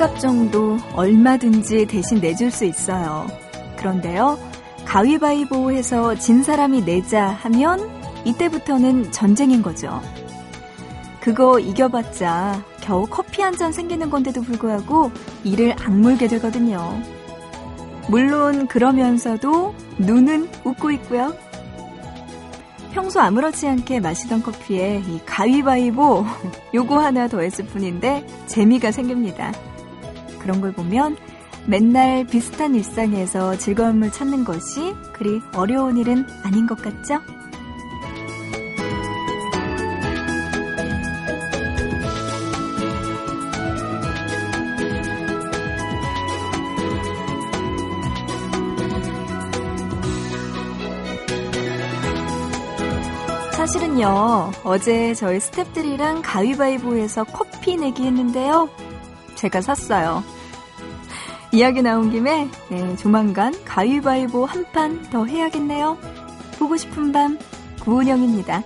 커피값 정도 얼마든지 대신 내줄 수 있어요. 그런데요, 가위바위보 해서 진 사람이 내자 하면 이때부터는 전쟁인 거죠. 그거 이겨봤자 겨우 커피 한 잔 생기는 건데도 불구하고 이를 악물게 되거든요. 물론 그러면서도 눈은 웃고 있고요. 평소 아무렇지 않게 마시던 커피에 이 가위바위보 요거 하나 더했을 뿐인데 재미가 생깁니다. 그런 걸 보면 맨날 비슷한 일상에서 즐거움을 찾는 것이 그리 어려운 일은 아닌 것 같죠? 사실은요, 어제 저희 스탭들이랑 가위바위보에서 커피 내기 했는데요. 제가 샀어요. 이야기 나온 김에 네, 조만간 가위바위보 한 판 더 해야겠네요. 보고 싶은 밤 구은영입니다.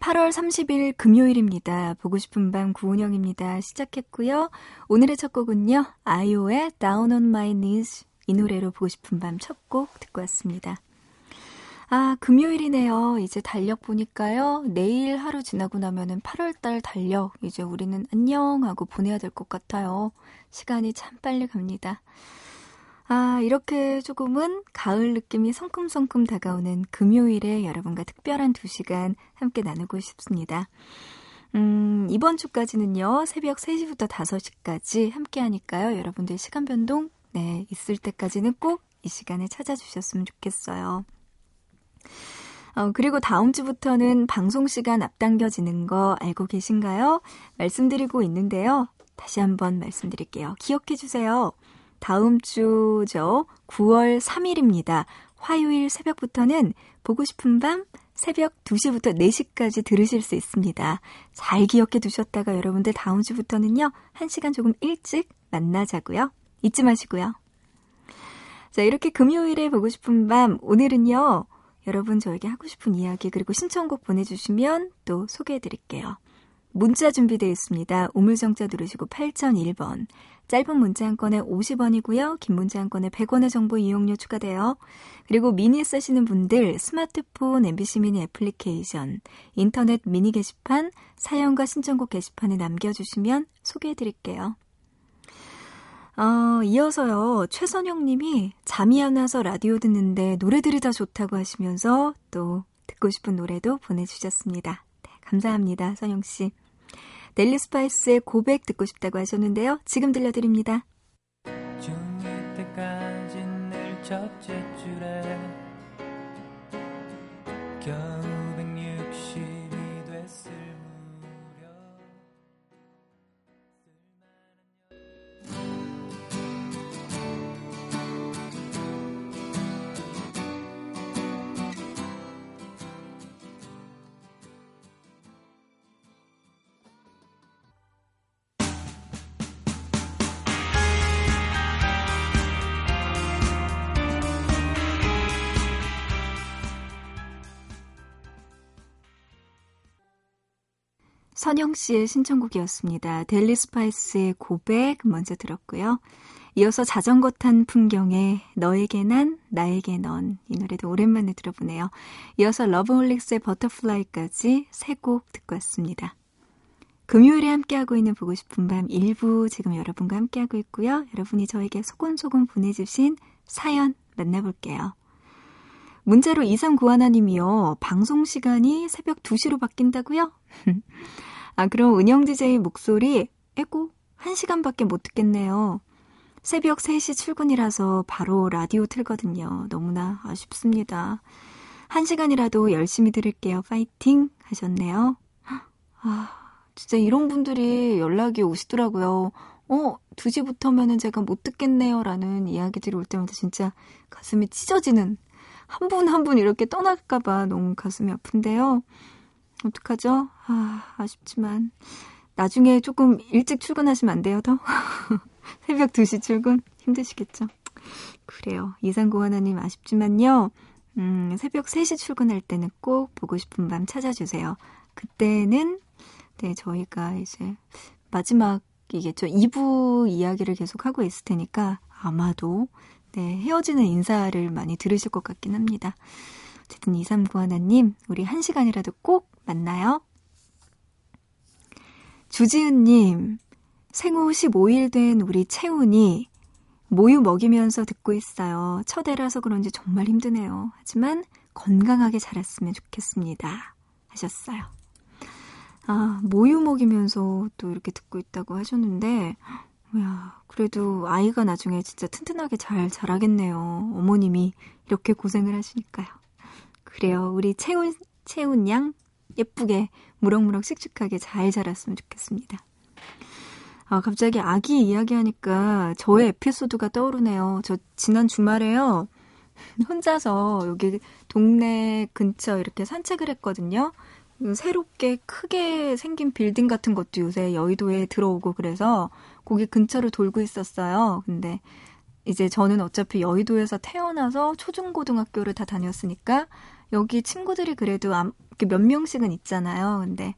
8월 30일 금요일입니다. 보고 싶은 밤 구은영입니다. 시작했고요. 오늘의 첫 곡은요. 아이오의 Down on My Knees 이 노래로 보고 싶은 밤 첫 곡 듣고 왔습니다. 아, 금요일이네요. 이제 달력 보니까요. 내일 하루 지나고 나면은 8월달 달력 이제 우리는 안녕 하고 보내야 될 것 같아요. 시간이 참 빨리 갑니다. 아, 이렇게 조금은 가을 느낌이 성큼성큼 다가오는 금요일에 여러분과 특별한 두 시간 함께 나누고 싶습니다. 음, 이번 주까지는요, 새벽 3시부터 5시까지 함께 하니까요, 여러분들 시간 변동, 네, 있을 때까지는 꼭 이 시간에 찾아주셨으면 좋겠어요. 어, 그리고 다음 주부터는 방송 시간 앞당겨지는 거 알고 계신가요? 말씀드리고 있는데요. 다시 한번 말씀드릴게요. 기억해 주세요. 다음 주죠. 9월 3일입니다. 화요일 새벽부터는 보고 싶은 밤 새벽 2시부터 4시까지 들으실 수 있습니다. 잘 기억해 두셨다가 여러분들 다음 주부터는요. 1시간 조금 일찍 만나자고요. 잊지 마시고요. 자, 이렇게 금요일에 보고 싶은 밤 오늘은요. 여러분 저에게 하고 싶은 이야기 그리고 신청곡 보내주시면 또 소개해 드릴게요. 문자 준비되어 있습니다. 우물정자 누르시고 8001번. 짧은 문자 한 건에 50원이고요. 긴 문자 한 건에 100원의 정보 이용료 추가돼요. 그리고 미니 쓰시는 분들 스마트폰 MBC 미니 애플리케이션, 인터넷 미니 게시판, 사연과 신청곡 게시판에 남겨주시면 소개해드릴게요. 어, 이어서요, 최선영 님이 잠이 안 와서 라디오 듣는데 노래 들으다 좋다고 하시면서 또 듣고 싶은 노래도 보내주셨습니다. 네, 감사합니다, 선영 씨. 델리 스파이스의 고백 듣고 싶다고 하셨는데요. 지금 들려드립니다. 중 선영 씨의 신청곡이었습니다. 델리 스파이스의 고백 먼저 들었고요. 이어서 자전거 탄 풍경의 너에게 난 나에게 넌 이 노래도 오랜만에 들어보네요. 이어서 러브홀릭스의 Butterfly까지 세 곡 듣고 왔습니다. 금요일에 함께하고 있는 보고 싶은 밤 1부 지금 여러분과 함께하고 있고요. 여러분이 저에게 소곤소곤 보내주신 사연 만나볼게요. 문자로 2391님이요. 방송 시간이 새벽 2시로 바뀐다고요? 아, 그럼 은영 DJ 목소리, 에고, 1시간밖에 못 듣겠네요. 새벽 3시 출근이라서 바로 라디오 틀거든요. 너무나 아쉽습니다. 1시간이라도 열심히 들을게요. 파이팅! 하셨네요. 아, 진짜 이런 분들이 연락이 오시더라고요. 어, 2시부터면은 제가 못 듣겠네요. 라는 이야기들이 올 때마다 진짜 가슴이 찢어지는 한 분 한분 이렇게 떠날까봐 너무 가슴이 아픈데요. 어떡하죠? 아, 아쉽지만. 나중에 조금 일찍 출근하시면 안 돼요, 더? 새벽 2시 출근? 힘드시겠죠? 그래요. 이상고 하나님 아쉽지만요. 음, 새벽 3시 출근할 때는 꼭 보고 싶은 밤 찾아주세요. 그때는, 네, 저희가 이제 마지막이겠죠. 2부 이야기를 계속 하고 있을 테니까 아마도, 네, 헤어지는 인사를 많이 들으실 것 같긴 합니다. 어쨌든 239 하나님, 우리 한 시간이라도 꼭 만나요. 주지은님, 생후 15일 된 우리 채훈이 모유 먹이면서 듣고 있어요. 첫 애라서 그런지 정말 힘드네요. 하지만 건강하게 자랐으면 좋겠습니다. 하셨어요. 아, 모유 먹이면서 또 이렇게 듣고 있다고 하셨는데, 야, 그래도 아이가 나중에 진짜 튼튼하게 잘 자라겠네요. 어머님이 이렇게 고생을 하시니까요. 그래요. 우리 채훈, 채훈 양 예쁘게 무럭무럭 씩씩하게 잘 자랐으면 좋겠습니다. 아, 갑자기 아기 이야기하니까 저의 에피소드가 떠오르네요. 저 지난 주말에요. 혼자서 여기 동네 근처 이렇게 산책을 했거든요. 새롭게 크게 생긴 빌딩 같은 것도 요새 여의도에 들어오고 그래서 거기 근처를 돌고 있었어요. 근데 이제 저는 어차피 여의도에서 태어나서 초중고등학교를 다 다녔으니까 여기 친구들이 그래도 몇 명씩은 있잖아요. 근데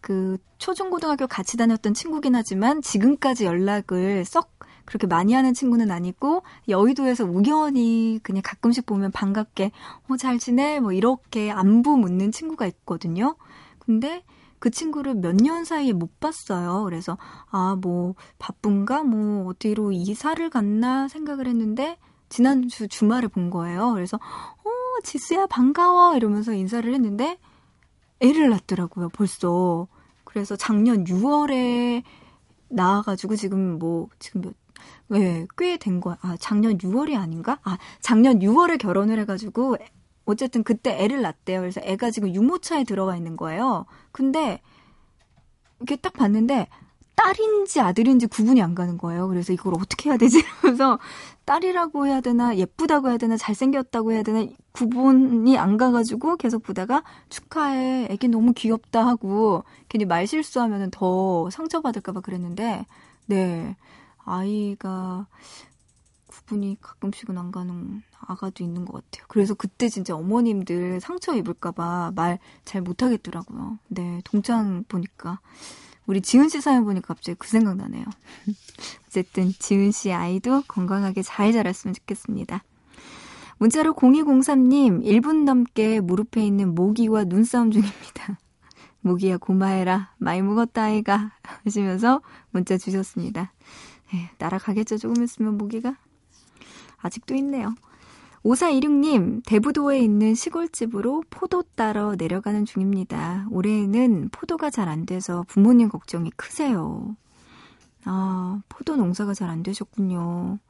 그 초중고등학교 같이 다녔던 친구긴 하지만 지금까지 연락을 썩 그렇게 많이 하는 친구는 아니고 여의도에서 우연히 그냥 가끔씩 보면 반갑게 어 잘 지내 뭐 이렇게 안부 묻는 친구가 있거든요. 근데 그 친구를 몇 년 사이에 못 봤어요. 그래서 아 뭐 바쁜가 뭐 어디로 이사를 갔나 생각을 했는데 지난주 주말에 본 거예요. 그래서 어 지수야 반가워 이러면서 인사를 했는데 애를 낳더라고요. 벌써. 그래서 작년 6월에 나와가지고 지금 뭐 지금 몇 네, 꽤된 거야. 아, 작년 6월이 아닌가? 아, 작년 6월에 결혼을 해가지고 어쨌든 그때 애를 낳대요. 그래서 애가 지금 유모차에 들어가 있는 거예요. 근데 이렇게 딱 봤는데 딸인지 아들인지 구분이 안 가는 거예요. 그래서 이걸 어떻게 해야 되지? 그래서 딸이라고 해야 되나, 예쁘다고 해야 되나, 잘생겼다고 해야 되나, 구분이 안 가가지고 계속 보다가 축하해, 애기 너무 귀엽다 하고 괜히 말 실수하면 더 상처받을까봐 그랬는데, 네. 아이가 구분이 가끔씩은 안 가는 아가도 있는 것 같아요. 그래서 그때 진짜 어머님들 상처 입을까봐 말 잘 못하겠더라고요. 네, 동창 보니까. 우리 지은 씨 사연 보니까 갑자기 그 생각 나네요. 어쨌든 지은 씨 아이도 건강하게 잘 자랐으면 좋겠습니다. 문자로 0203님 1분 넘게 무릎에 있는 모기와 눈싸움 중입니다. 모기야 고마해라 많이 묵었다 아이가 하시면서 문자 주셨습니다. 에휴, 예, 날아가겠죠 조금 있으면 모기가 아직도 있네요. 5426님, 대부도에 있는 시골집으로 포도 따러 내려가는 중입니다. 올해에는 포도가 잘 안 돼서 부모님 걱정이 크세요. 아, 포도 농사가 잘 안 되셨군요.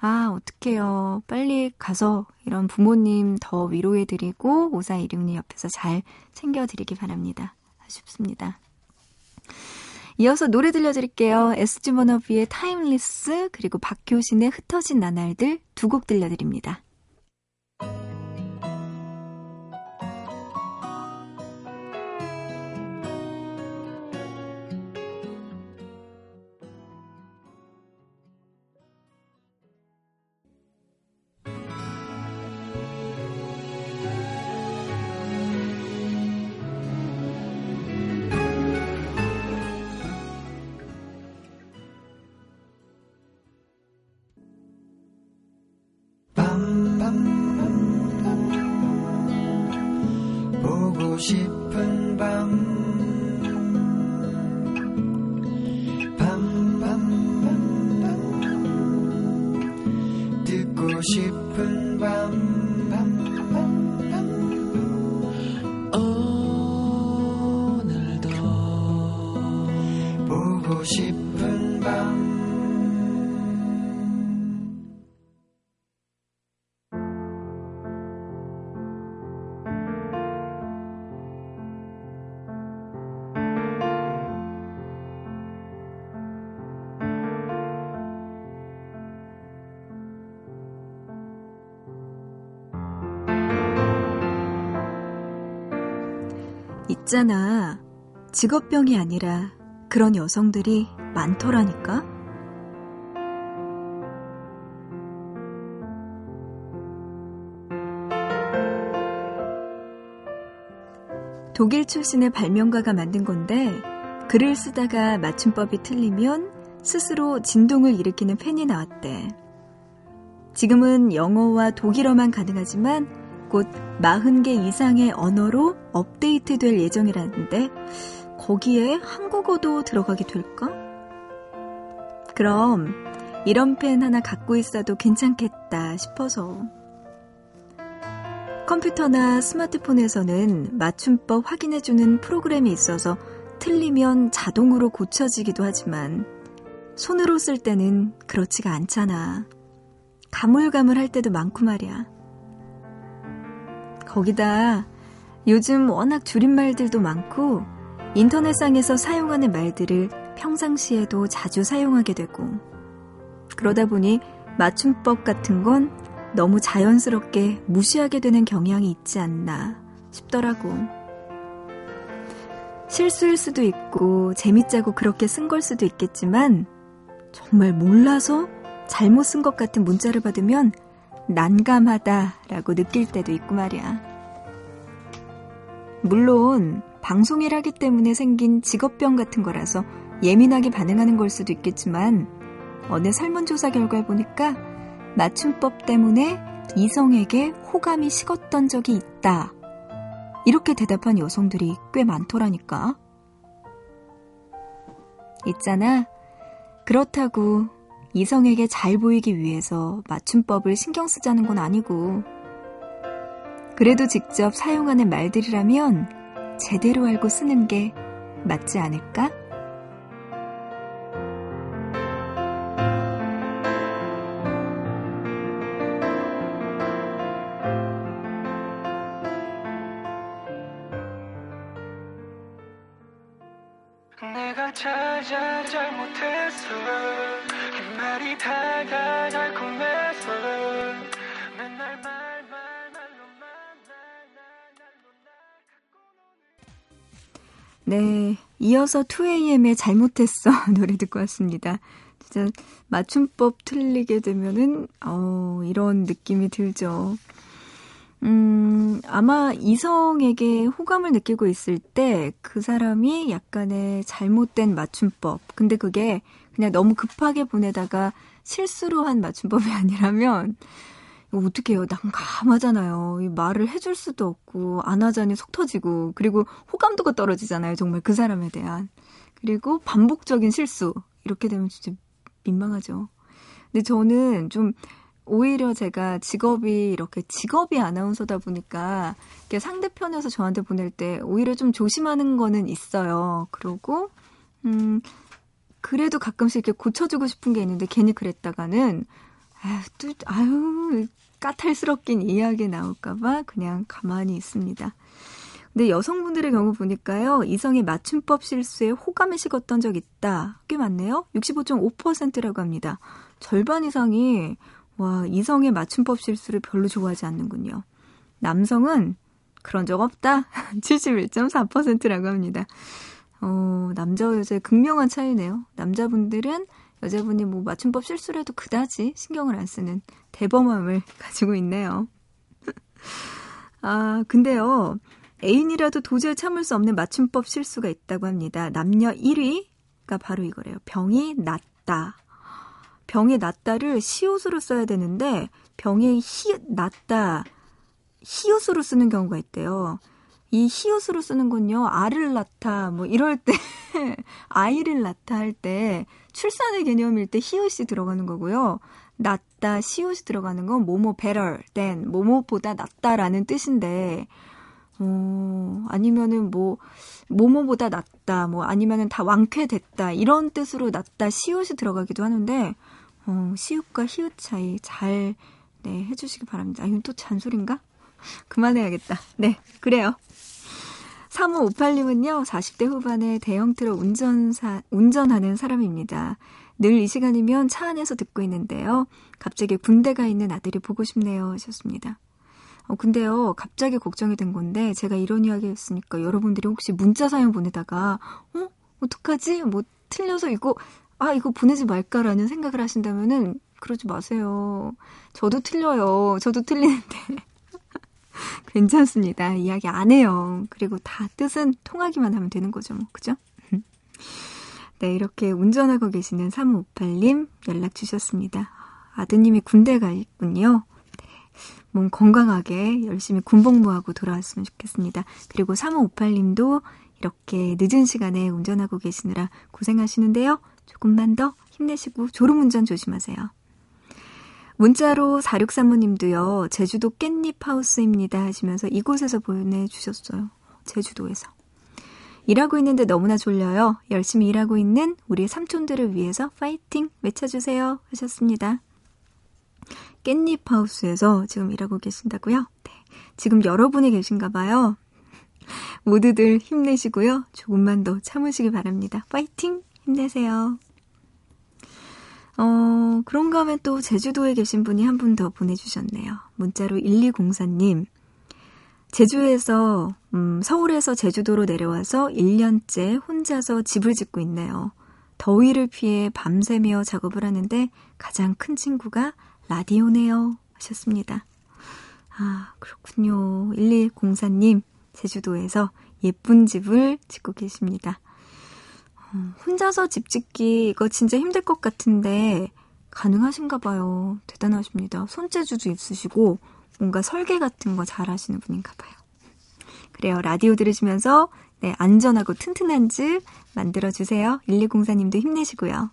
아, 어떡해요. 빨리 가서 이런 부모님 더 위로해드리고 5426님 옆에서 잘 챙겨드리기 바랍니다. 아쉽습니다. 이어서 노래 들려드릴게요. SG 워너비의 Timeless 그리고 박효신의 흩어진 나날들 두 곡 들려드립니다. 싶은 밤. 밤, 있잖아. 직업병이 아니라 그런 여성들이 많더라니까? 독일 출신의 발명가가 만든 건데 글을 쓰다가 맞춤법이 틀리면 스스로 진동을 일으키는 펜이 나왔대. 지금은 영어와 독일어만 가능하지만 곧 40개 이상의 언어로 업데이트 될 예정이라는데 거기에 한국어도 들어가게 될까? 그럼 이런 펜 하나 갖고 있어도 괜찮겠다 싶어서 컴퓨터나 스마트폰에서는 맞춤법 확인해주는 프로그램이 있어서 틀리면 자동으로 고쳐지기도 하지만 손으로 쓸 때는 그렇지가 않잖아. 가물가물할 때도 많고 말이야. 거기다 요즘 워낙 줄임말들도 많고 인터넷상에서 사용하는 말들을 평상시에도 자주 사용하게 되고 그러다 보니 맞춤법 같은 건 너무 자연스럽게 무시하게 되는 경향이 있지 않나 싶더라고. 실수일 수도 있고 재밌자고 그렇게 쓴 걸 수도 있겠지만 정말 몰라서 잘못 쓴 것 같은 문자를 받으면 난감하다라고 느낄 때도 있고 말이야. 물론 방송일 하기 때문에 생긴 직업병 같은 거라서 예민하게 반응하는 걸 수도 있겠지만 어느 설문조사 결과를 보니까 맞춤법 때문에 이성에게 호감이 식었던 적이 있다. 이렇게 대답한 여성들이 꽤 많더라니까. 있잖아. 그렇다고 이성에게 잘 보이기 위해서 맞춤법을 신경 쓰자는 건 아니고, 그래도 직접 사용하는 말들이라면 제대로 알고 쓰는 게 맞지 않을까? 찾아 잘못했어 할 말이 다가 달콤해서 맨날 말로만 네, 이어서 2AM의 잘못했어 노래 듣고 왔습니다. 진짜 맞춤법 틀리게 되면은 어, 이런 느낌이 들죠. 음, 아마 이성에게 호감을 느끼고 있을 때 그 사람이 약간의 잘못된 맞춤법. 근데 그게 그냥 너무 급하게 보내다가 실수로 한 맞춤법이 아니라면 이거 어떻게 해요? 난감하잖아요. 이 말을 해줄 수도 없고 안 하자니 속 터지고 그리고 호감도가 떨어지잖아요. 정말 그 사람에 대한. 그리고 반복적인 실수. 이렇게 되면 진짜 민망하죠. 근데 저는 좀 오히려 제가 직업이 이렇게 직업이 아나운서다 보니까 이렇게 상대편에서 저한테 보낼 때 오히려 좀 조심하는 거는 있어요. 그러고 음 그래도 가끔씩 이렇게 고쳐주고 싶은 게 있는데 괜히 그랬다가는 아유 또 아유 까탈스럽긴 이야기 나올까봐 그냥 가만히 있습니다. 근데 여성분들의 경우 보니까요, 이성의 맞춤법 실수에 호감이 식었던 적 있다. 꽤 많네요. 65.5%라고 합니다. 절반 이상이 와, 이성의 맞춤법 실수를 별로 좋아하지 않는군요. 남성은 그런 적 없다. 71.4%라고 합니다. 어, 남자 와 여자의 극명한 차이네요. 남자분들은 여자분이 뭐 맞춤법 실수를 해도 그다지 신경을 안 쓰는 대범함을 가지고 있네요. 아, 근데요. 애인이라도 도저히 참을 수 없는 맞춤법 실수가 있다고 합니다. 남녀 1위가 바로 이거래요. 병이 낫다. 병이 낫다를 시옷으로 써야 되는데 병이 히, 낫다 히읗으로 쓰는 경우가 있대요. 이 히읗으로 쓰는 건요, 알을 낳다, 뭐 이럴 때, 아이를 낳다 할 때, 출산의 개념일 때 히읗이 들어가는 거고요. 낫다, 시옷이 들어가는 건 뭐뭐 better than, 뭐뭐보다 낫다라는 뜻인데, 어, 아니면은 뭐, 뭐뭐보다 낫다, 뭐 아니면은 다 완쾌됐다, 이런 뜻으로 낫다, 시옷이 들어가기도 하는데, 어, 시옷과 히읗 차이 잘, 네, 해주시기 바랍니다. 아, 이건 또 잔소리인가? 그만해야겠다. 네, 그래요. 3558님은요, 40대 후반에 대형 트럭 운전사, 운전하는 사람입니다. 늘 이 시간이면 차 안에서 듣고 있는데요. 갑자기 군대 가 있는 아들이 보고 싶네요. 하셨습니다. 어, 근데요, 갑자기 걱정이 된 건데, 제가 이런 이야기 했으니까 여러분들이 혹시 문자 사연 보내다가, 어? 어떡하지? 뭐, 틀려서 이거, 아, 이거 보내지 말까라는 생각을 하신다면은, 그러지 마세요. 저도 틀려요. 저도 틀리는데. 괜찮습니다. 이야기 안 해요. 그리고 다 뜻은 통하기만 하면 되는 거죠, 뭐. 그죠? 네, 이렇게 운전하고 계시는 3558님 연락 주셨습니다. 아드님이 군대 가 있군요. 네, 몸 건강하게 열심히 군복무하고 돌아왔으면 좋겠습니다. 그리고 3558님도 이렇게 늦은 시간에 운전하고 계시느라 고생하시는데요. 조금만 더 힘내시고 졸음운전 조심하세요. 문자로 4635님도요, 제주도 깻잎 하우스입니다 하시면서 이곳에서 보내주셨어요. 제주도에서. 일하고 있는데 너무나 졸려요. 열심히 일하고 있는 우리 삼촌들을 위해서 파이팅 외쳐주세요 하셨습니다. 깻잎 하우스에서 지금 일하고 계신다고요? 네. 지금 여러분이 계신가 봐요. 모두들 힘내시고요. 조금만 더 참으시기 바랍니다. 파이팅! 힘내세요. 어, 그런가 하면 또 제주도에 계신 분이 한 분 더 보내주셨네요. 문자로 1204님. 제주에서, 음, 서울에서 제주도로 내려와서 1년째 혼자서 집을 짓고 있네요. 더위를 피해 밤새며 작업을 하는데 가장 큰 친구가 라디오네요. 하셨습니다. 아, 그렇군요. 1104님, 제주도에서 예쁜 집을 짓고 계십니다. 어, 혼자서 집 짓기, 이거 진짜 힘들 것 같은데, 가능하신가 봐요. 대단하십니다. 손재주도 있으시고, 뭔가 설계 같은 거 잘 하시는 분인가 봐요. 그래요. 라디오 들으시면서, 네, 안전하고 튼튼한 집 만들어주세요. 1204님도 힘내시고요.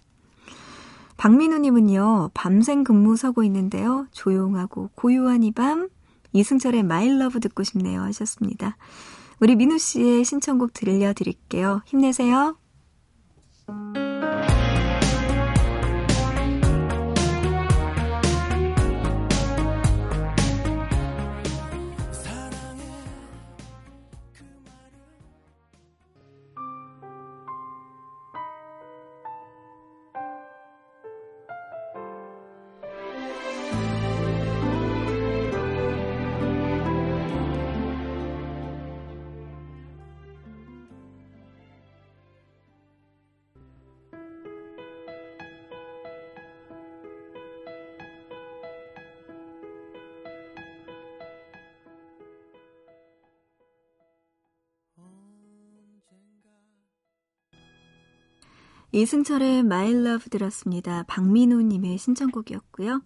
박민우님은요, 밤샘 근무 서고 있는데요. 조용하고 고요한 이 밤, 이승철의 My Love 듣고 싶네요. 하셨습니다. 우리 민우 씨의 신청곡 들려드릴게요. 힘내세요. 이승철의 My Love 들었습니다. 박민호님의 신청곡이었고요.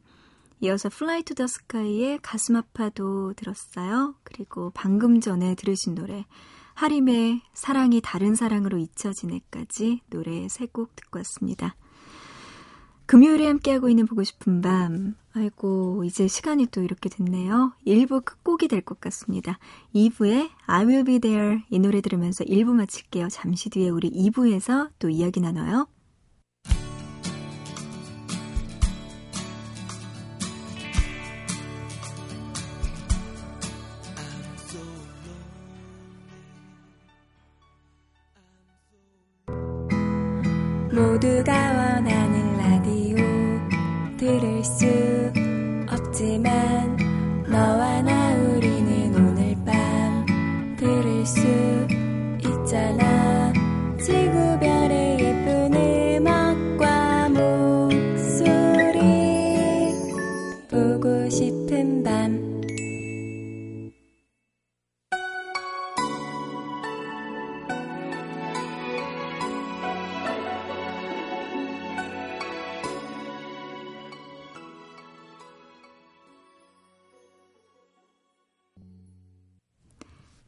이어서 Fly to the Sky의 가슴 아파도 들었어요. 그리고 방금 전에 들으신 노래 하림의 사랑이 다른 사랑으로 잊혀지네까지 노래 세 곡 듣고 왔습니다. 금요일에 함께하고 있는 보고 싶은 밤. 아이고, 이제 시간이 또 이렇게 됐네요. 1부 끝곡이 될 것 같습니다. 2부에 I will be there 이 노래 들으면서 1부 마칠게요. 잠시 뒤에 우리 2부에서 또 이야기 나눠요.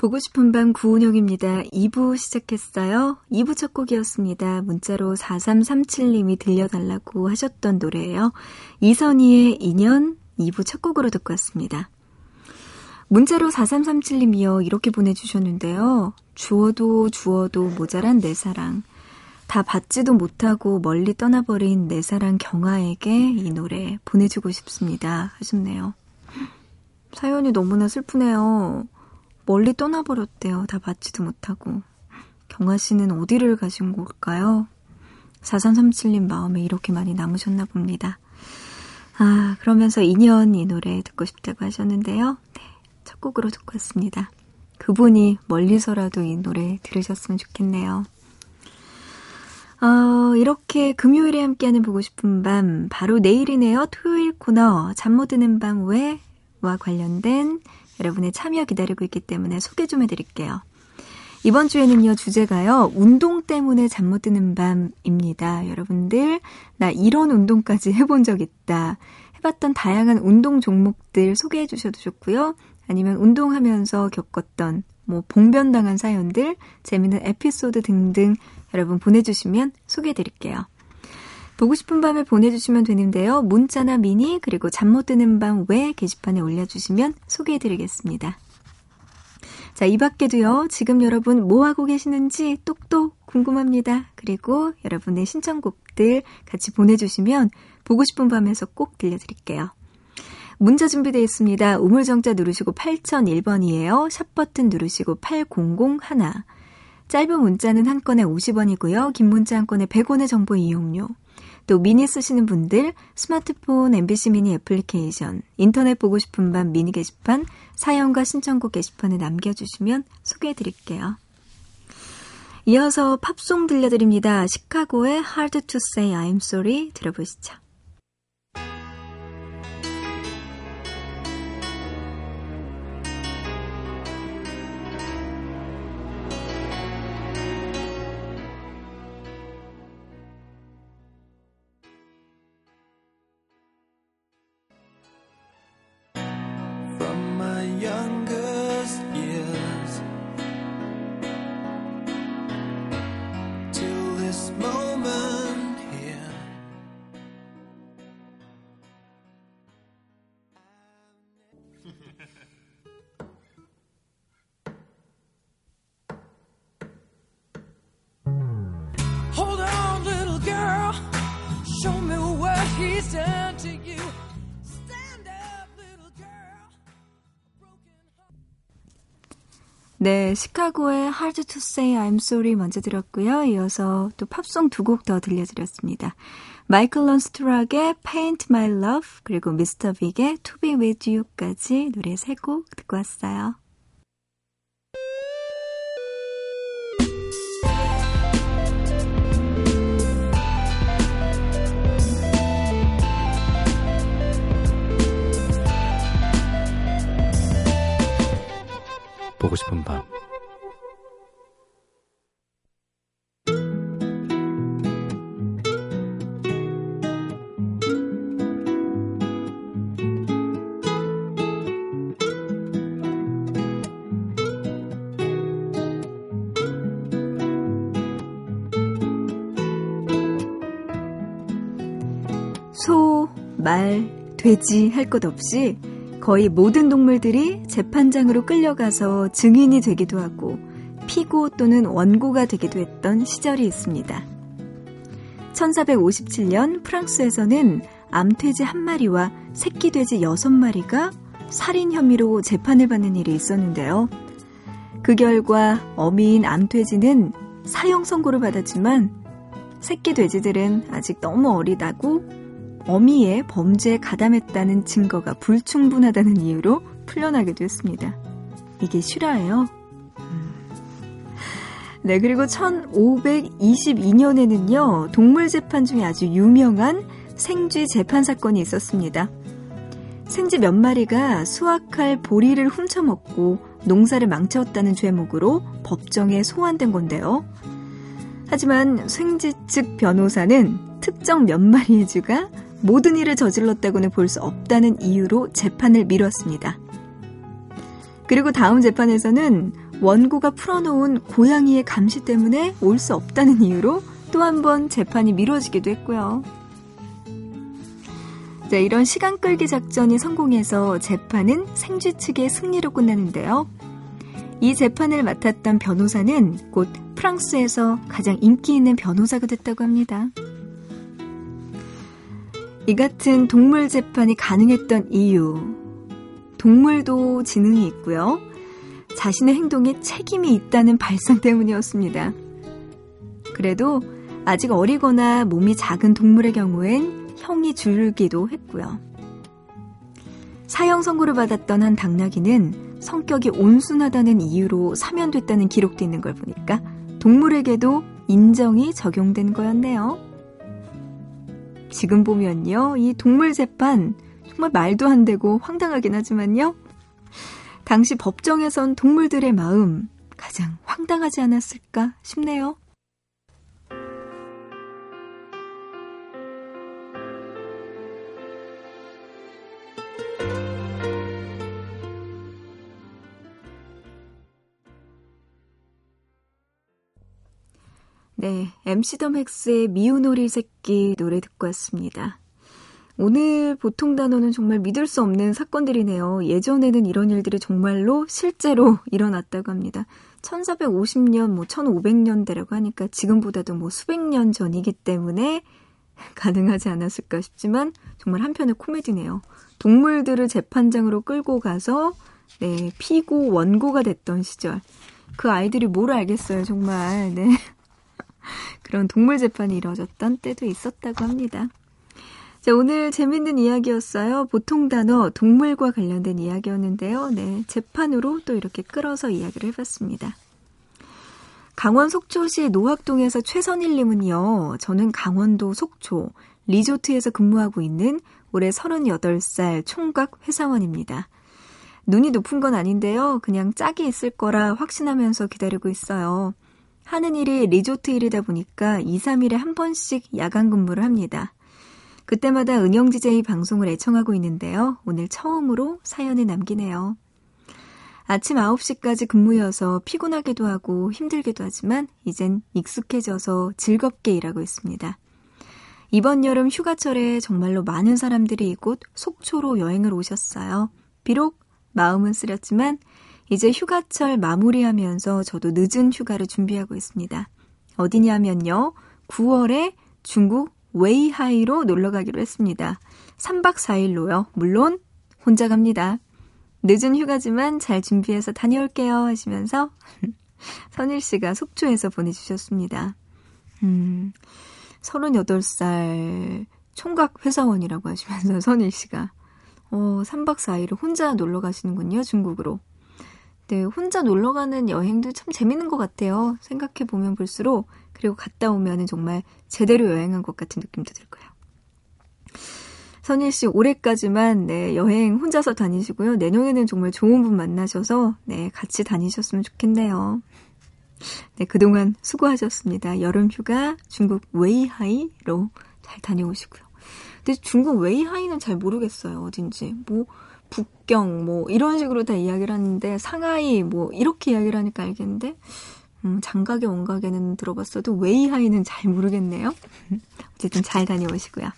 보고 싶은 밤 구은영입니다. 2부 시작했어요. 2부 첫 곡이었습니다. 문자로 4337님이 들려달라고 하셨던 노래예요. 이선희의 인연 2부 첫 곡으로 듣고 왔습니다. 문자로 4337님이요. 이렇게 보내주셨는데요. 주어도 주어도 모자란 내 사랑. 다 받지도 못하고 멀리 떠나버린 내 사랑 경아에게 이 노래 보내주고 싶습니다. 하셨네요. 사연이 너무나 슬프네요. 멀리 떠나버렸대요. 다 받지도 못하고. 경아 씨는 어디를 가신 걸까요? 4337님 마음에 이렇게 많이 남으셨나 봅니다. 아, 그러면서 인연 이 노래 듣고 싶다고 하셨는데요. 네. 첫첫 곡으로 듣고 왔습니다. 그분이 멀리서라도 이 노래 들으셨으면 좋겠네요. 어, 이렇게 금요일에 함께하는 보고 싶은 밤, 바로 내일이네요. 토요일 코너, 잠 못 드는 밤 왜와 관련된 여러분의 참여 기다리고 있기 때문에 소개 좀 해드릴게요. 이번 주에는요, 주제가요, 운동 때문에 잠 못 드는 밤입니다. 여러분들, 나 이런 운동까지 해본 적 있다. 해봤던 다양한 운동 종목들 소개해 주셔도 좋고요. 아니면 운동하면서 겪었던 뭐 봉변당한 사연들, 재밌는 에피소드 등등 여러분 보내주시면 소개해 드릴게요. 보고 싶은 밤에 보내주시면 되는데요. 문자나 미니 그리고 잠 못 드는 밤 외 게시판에 올려주시면 소개해드리겠습니다. 자, 이 밖에도요. 지금 여러분 뭐 하고 계시는지 똑똑 궁금합니다. 그리고 여러분의 신청곡들 같이 보내주시면 보고 싶은 밤에서 꼭 들려드릴게요. 문자 준비되어 있습니다. 우물정자 누르시고 8001번이에요. 샵버튼 누르시고 8001. 짧은 문자는 한 건에 50원이고요. 긴 문자 한 건에 100원의 정보 이용료. 또 미니 쓰시는 분들 스마트폰 MBC 미니 애플리케이션, 인터넷 보고 싶은 밤 미니 게시판, 사연과 신청곡 게시판에 남겨주시면 소개해 드릴게요. 이어서 팝송 들려드립니다. 시카고의 Hard to Say I'm Sorry 들어보시죠. 네, 시카고의 Hard to Say I'm Sorry 먼저 들었고요. 이어서 또 팝송 두 곡 더 들려드렸습니다. 마이클 런스트락의 Paint My Love 그리고 미스터 빅의 To Be With You까지 노래 세 곡 듣고 왔어요. 보고 싶은 밤. 소, 말, 돼지 할 것 없이 거의 모든 동물들이 재판장으로 끌려가서 증인이 되기도 하고 피고 또는 원고가 되기도 했던 시절이 있습니다. 1457년 프랑스에서는 암돼지 한 마리와 새끼 돼지 여섯 마리가 살인 혐의로 재판을 받는 일이 있었는데요. 그 결과 어미인 암돼지는 사형 선고를 받았지만 새끼 돼지들은 아직 너무 어리다고 어미의 범죄에 가담했다는 증거가 불충분하다는 이유로 풀려나기도 했습니다. 이게 실화예요. 음. 네, 그리고 1522년에는요, 동물 재판 중에 아주 유명한 생쥐 재판 사건이 있었습니다. 생쥐 몇 마리가 수확할 보리를 훔쳐먹고 농사를 망쳤다는 죄목으로 법정에 소환된 건데요. 하지만 생쥐 측 변호사는 특정 몇 마리의 쥐가 모든 일을 저질렀다고는 볼 수 없다는 이유로 재판을 미뤘습니다. 그리고 다음 재판에서는 원고가 풀어놓은 고양이의 감시 때문에 올 수 없다는 이유로 또 한 번 재판이 미뤄지기도 했고요. 자, 이런 시간 끌기 작전이 성공해서 재판은 생쥐 측의 승리로 끝나는데요. 이 재판을 맡았던 변호사는 곧 프랑스에서 가장 인기 있는 변호사가 됐다고 합니다. 이 같은 동물 재판이 가능했던 이유. 동물도 지능이 있고요. 자신의 행동에 책임이 있다는 발상 때문이었습니다. 그래도 아직 어리거나 몸이 작은 동물의 경우엔 형이 줄기도 했고요. 사형 선고를 받았던 한 당나귀는 성격이 온순하다는 이유로 사면됐다는 기록도 있는 걸 보니까 동물에게도 인정이 적용된 거였네요. 지금 보면요, 이 동물 재판 정말 말도 안 되고 황당하긴 하지만요. 당시 법정에선 동물들의 마음 가장 황당하지 않았을까 싶네요. 네, MC 더 맥스의 미운 오리 새끼 노래 듣고 왔습니다. 오늘 보통 단어는 정말 믿을 수 없는 사건들이네요. 예전에는 이런 일들이 정말로 실제로 일어났다고 합니다. 1450년, 뭐 1500년대라고 하니까 지금보다도 뭐 수백 년 전이기 때문에 가능하지 않았을까 싶지만 정말 한편의 코미디네요. 동물들을 재판장으로 끌고 가서 네, 피고 원고가 됐던 시절. 그 아이들이 뭘 알겠어요, 정말. 네. 그런 동물 재판이 이루어졌던 때도 있었다고 합니다. 자, 오늘 재밌는 이야기였어요. 보통 단어 동물과 관련된 이야기였는데요. 네, 재판으로 또 이렇게 끌어서 이야기를 해봤습니다. 강원 속초시 노학동에서 최선일님은요, 저는 강원도 속초 리조트에서 근무하고 있는 올해 38살 총각 회사원입니다. 눈이 높은 건 아닌데요. 그냥 짝이 있을 거라 확신하면서 기다리고 있어요. 하는 일이 리조트 일이다 보니까 2, 3일에 한 번씩 야간 근무를 합니다. 그때마다 은영 지제이 방송을 애청하고 있는데요. 오늘 처음으로 사연을 남기네요. 아침 9시까지 근무여서 피곤하기도 하고 힘들기도 하지만 이젠 익숙해져서 즐겁게 일하고 있습니다. 이번 여름 휴가철에 정말로 많은 사람들이 이곳 속초로 여행을 오셨어요. 비록 마음은 쓰렸지만 이제 휴가철 마무리하면서 저도 늦은 휴가를 준비하고 있습니다. 어디냐면요. 9월에 중국 웨이하이로 놀러 가기로 했습니다. 3박 4일로요. 물론 혼자 갑니다. 늦은 휴가지만 잘 준비해서 다녀올게요 하시면서 선일 씨가 속초에서 보내주셨습니다. 음, 38살 총각 회사원이라고 하시면서 선일 씨가 어, 3박 4일을 혼자 놀러 가시는군요, 중국으로. 네, 혼자 놀러 가는 여행도 참 재밌는 것 같아요. 생각해 보면 볼수록 그리고 갔다 오면은 정말 제대로 여행한 것 같은 느낌도 들고요. 선일 씨 올해까지만 네, 여행 혼자서 다니시고요. 내년에는 정말 좋은 분 만나셔서 네, 같이 다니셨으면 좋겠네요. 네, 그동안 수고하셨습니다. 여름 휴가 중국 웨이하이로 잘 다녀오시고요. 근데 중국 웨이하이는 잘 모르겠어요. 어딘지. 뭐 북경 뭐 이런 식으로 다 이야기를 하는데 상하이 뭐 이렇게 이야기를 하니까 알겠는데 음, 장각의 원각에는 들어봤어도 웨이하이는 잘 모르겠네요. 어쨌든 잘 다녀오시고요.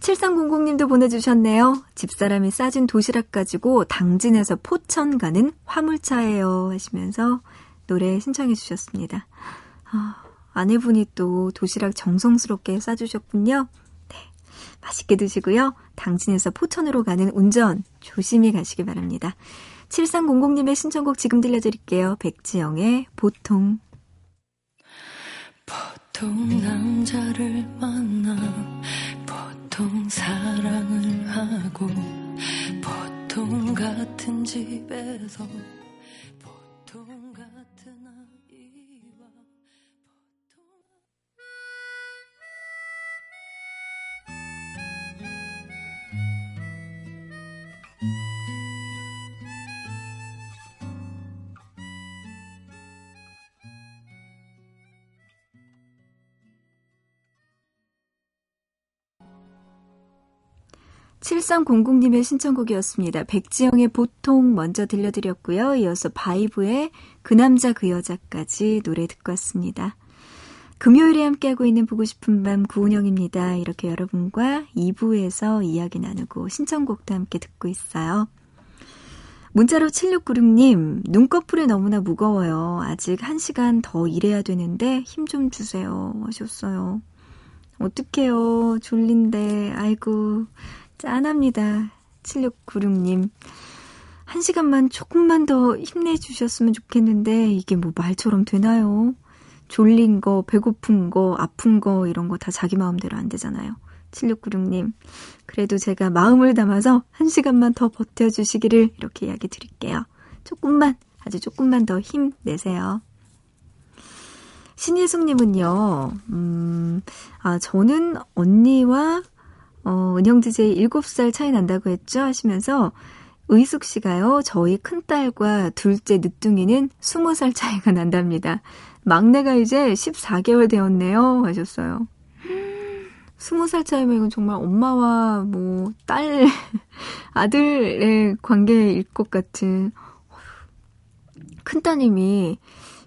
7300님도 보내주셨네요. 집사람이 싸진 도시락 가지고 당진에서 포천 가는 화물차예요 하시면서 노래 신청해 주셨습니다. 아, 아내분이 또 도시락 정성스럽게 싸주셨군요. 네, 맛있게 드시고요. 당진에서 포천으로 가는 운전 조심히 가시기 바랍니다. 7300님의 신청곡 지금 들려드릴게요. 백지영의 보통. 보통 남자를 만나 보통 사랑을 하고 보통 같은 집에서 7300님의 신청곡이었습니다. 백지영의 보통 먼저 들려드렸고요. 이어서 바이브의 그 남자 그 여자까지 노래 듣고 왔습니다. 금요일에 함께하고 있는 보고 싶은 밤 구은영입니다. 이렇게 여러분과 2부에서 이야기 나누고 신청곡도 함께 듣고 있어요. 문자로 7696님, 눈꺼풀이 너무나 무거워요. 아직 1시간 더 일해야 되는데 힘 좀 주세요. 하셨어요. 어떡해요. 졸린데. 아이고. 짠합니다. 7696님. 한 시간만 조금만 더 힘내주셨으면 좋겠는데, 이게 뭐 말처럼 되나요? 졸린 거, 배고픈 거, 아픈 거, 이런 거 다 자기 마음대로 안 되잖아요. 7696님, 그래도 제가 마음을 담아서 한 시간만 더 버텨주시기를 이렇게 이야기 드릴게요. 조금만, 아주 조금만 더 힘내세요. 신예숙님은요, 음, 아, 저는 언니와, 어, 은영 DJ 7살 차이 난다고 했죠? 하시면서, 의숙 씨가요, 저희 큰딸과 둘째 늦둥이는 20살 차이가 난답니다. 막내가 이제 14개월 되었네요. 하셨어요. 20살 차이면 이건 정말 엄마와 뭐, 딸, 아들의 관계일 것 같은. 큰 따님이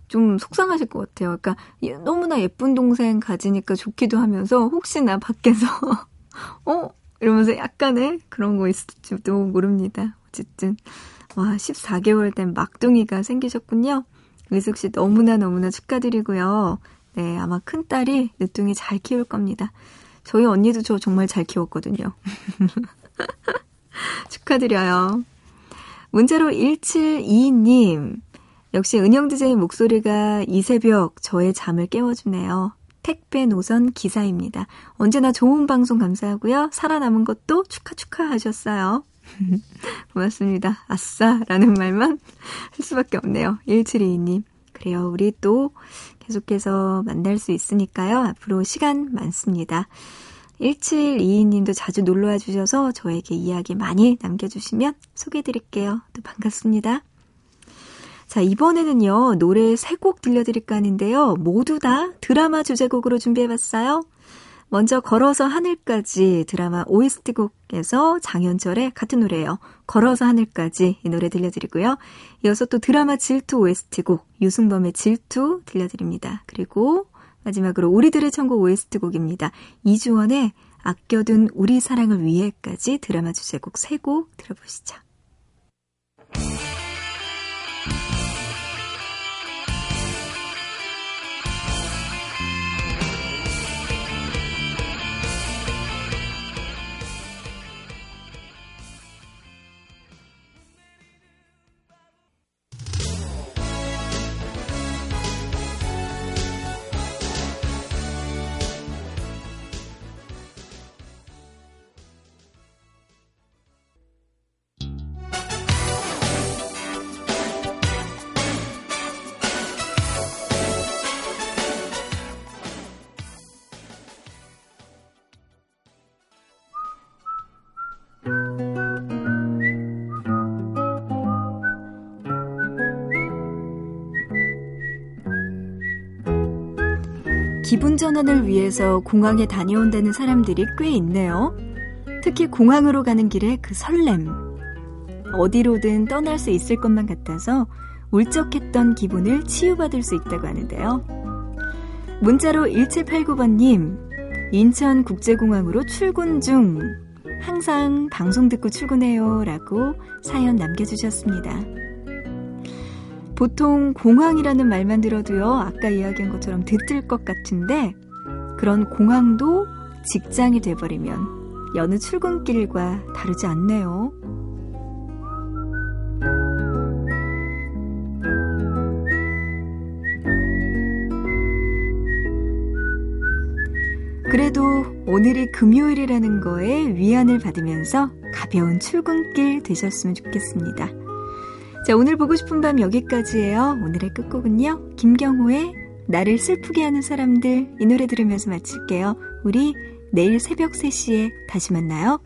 좀 속상하실 것 같아요. 그러니까 너무나 예쁜 동생 가지니까 좋기도 하면서 혹시나 밖에서 어? 이러면서 약간의 그런 거 있을지도 모릅니다. 어쨌든 와 14개월 된 막둥이가 생기셨군요. 의숙 씨 너무나 너무나 축하드리고요. 네 아마 큰 딸이 늦둥이 잘 키울 겁니다. 저희 언니도 저 정말 잘 키웠거든요. 축하드려요. 문자로 1722님. 역시 은영 DJ 목소리가 이 새벽 저의 잠을 깨워주네요. 택배 노선 기사입니다. 언제나 좋은 방송 감사하고요. 살아남은 것도 축하 축하 하셨어요. 고맙습니다. 아싸! 라는 말만 할 수밖에 없네요. 1722님. 그래요. 우리 또 계속해서 만날 수 있으니까요. 앞으로 시간 많습니다. 1722님도 자주 놀러와 주셔서 저에게 이야기 많이 남겨주시면 소개해드릴게요. 또 반갑습니다. 자, 이번에는요, 노래 세 곡 들려드릴까 하는데요. 모두 다 드라마 주제곡으로 준비해봤어요. 먼저 걸어서 하늘까지 드라마 OST 곡에서 장현철의 같은 노래예요. 걸어서 하늘까지 이 노래 들려드리고요. 이어서 또 드라마 질투 OST 곡 유승범의 질투 들려드립니다. 그리고 마지막으로 우리들의 천국 OST 곡입니다. 이주원의 아껴둔 우리 사랑을 위해까지 드라마 주제곡 세 곡 들어보시죠. 기분 전환을 위해서 공항에 다녀온다는 사람들이 꽤 있네요. 특히 공항으로 가는 길에 그 설렘. 어디로든 떠날 수 있을 것만 같아서 울적했던 기분을 치유받을 수 있다고 하는데요. 문자로 1789번님, 인천국제공항으로 출근 중. 항상 방송 듣고 출근해요. 라고 사연 남겨주셨습니다. 보통 공항이라는 말만 들어도요, 아까 이야기한 것처럼 들뜰 것 같은데, 그런 공항도 직장이 돼버리면 여느 출근길과 다르지 않네요. 그래도 오늘이 금요일이라는 거에 위안을 받으면서 가벼운 출근길 되셨으면 좋겠습니다. 자, 오늘 보고 싶은 밤 여기까지예요. 오늘의 끝곡은요. 김경호의 나를 슬프게 하는 사람들 이 노래 들으면서 마칠게요. 우리 내일 새벽 3시에 다시 만나요.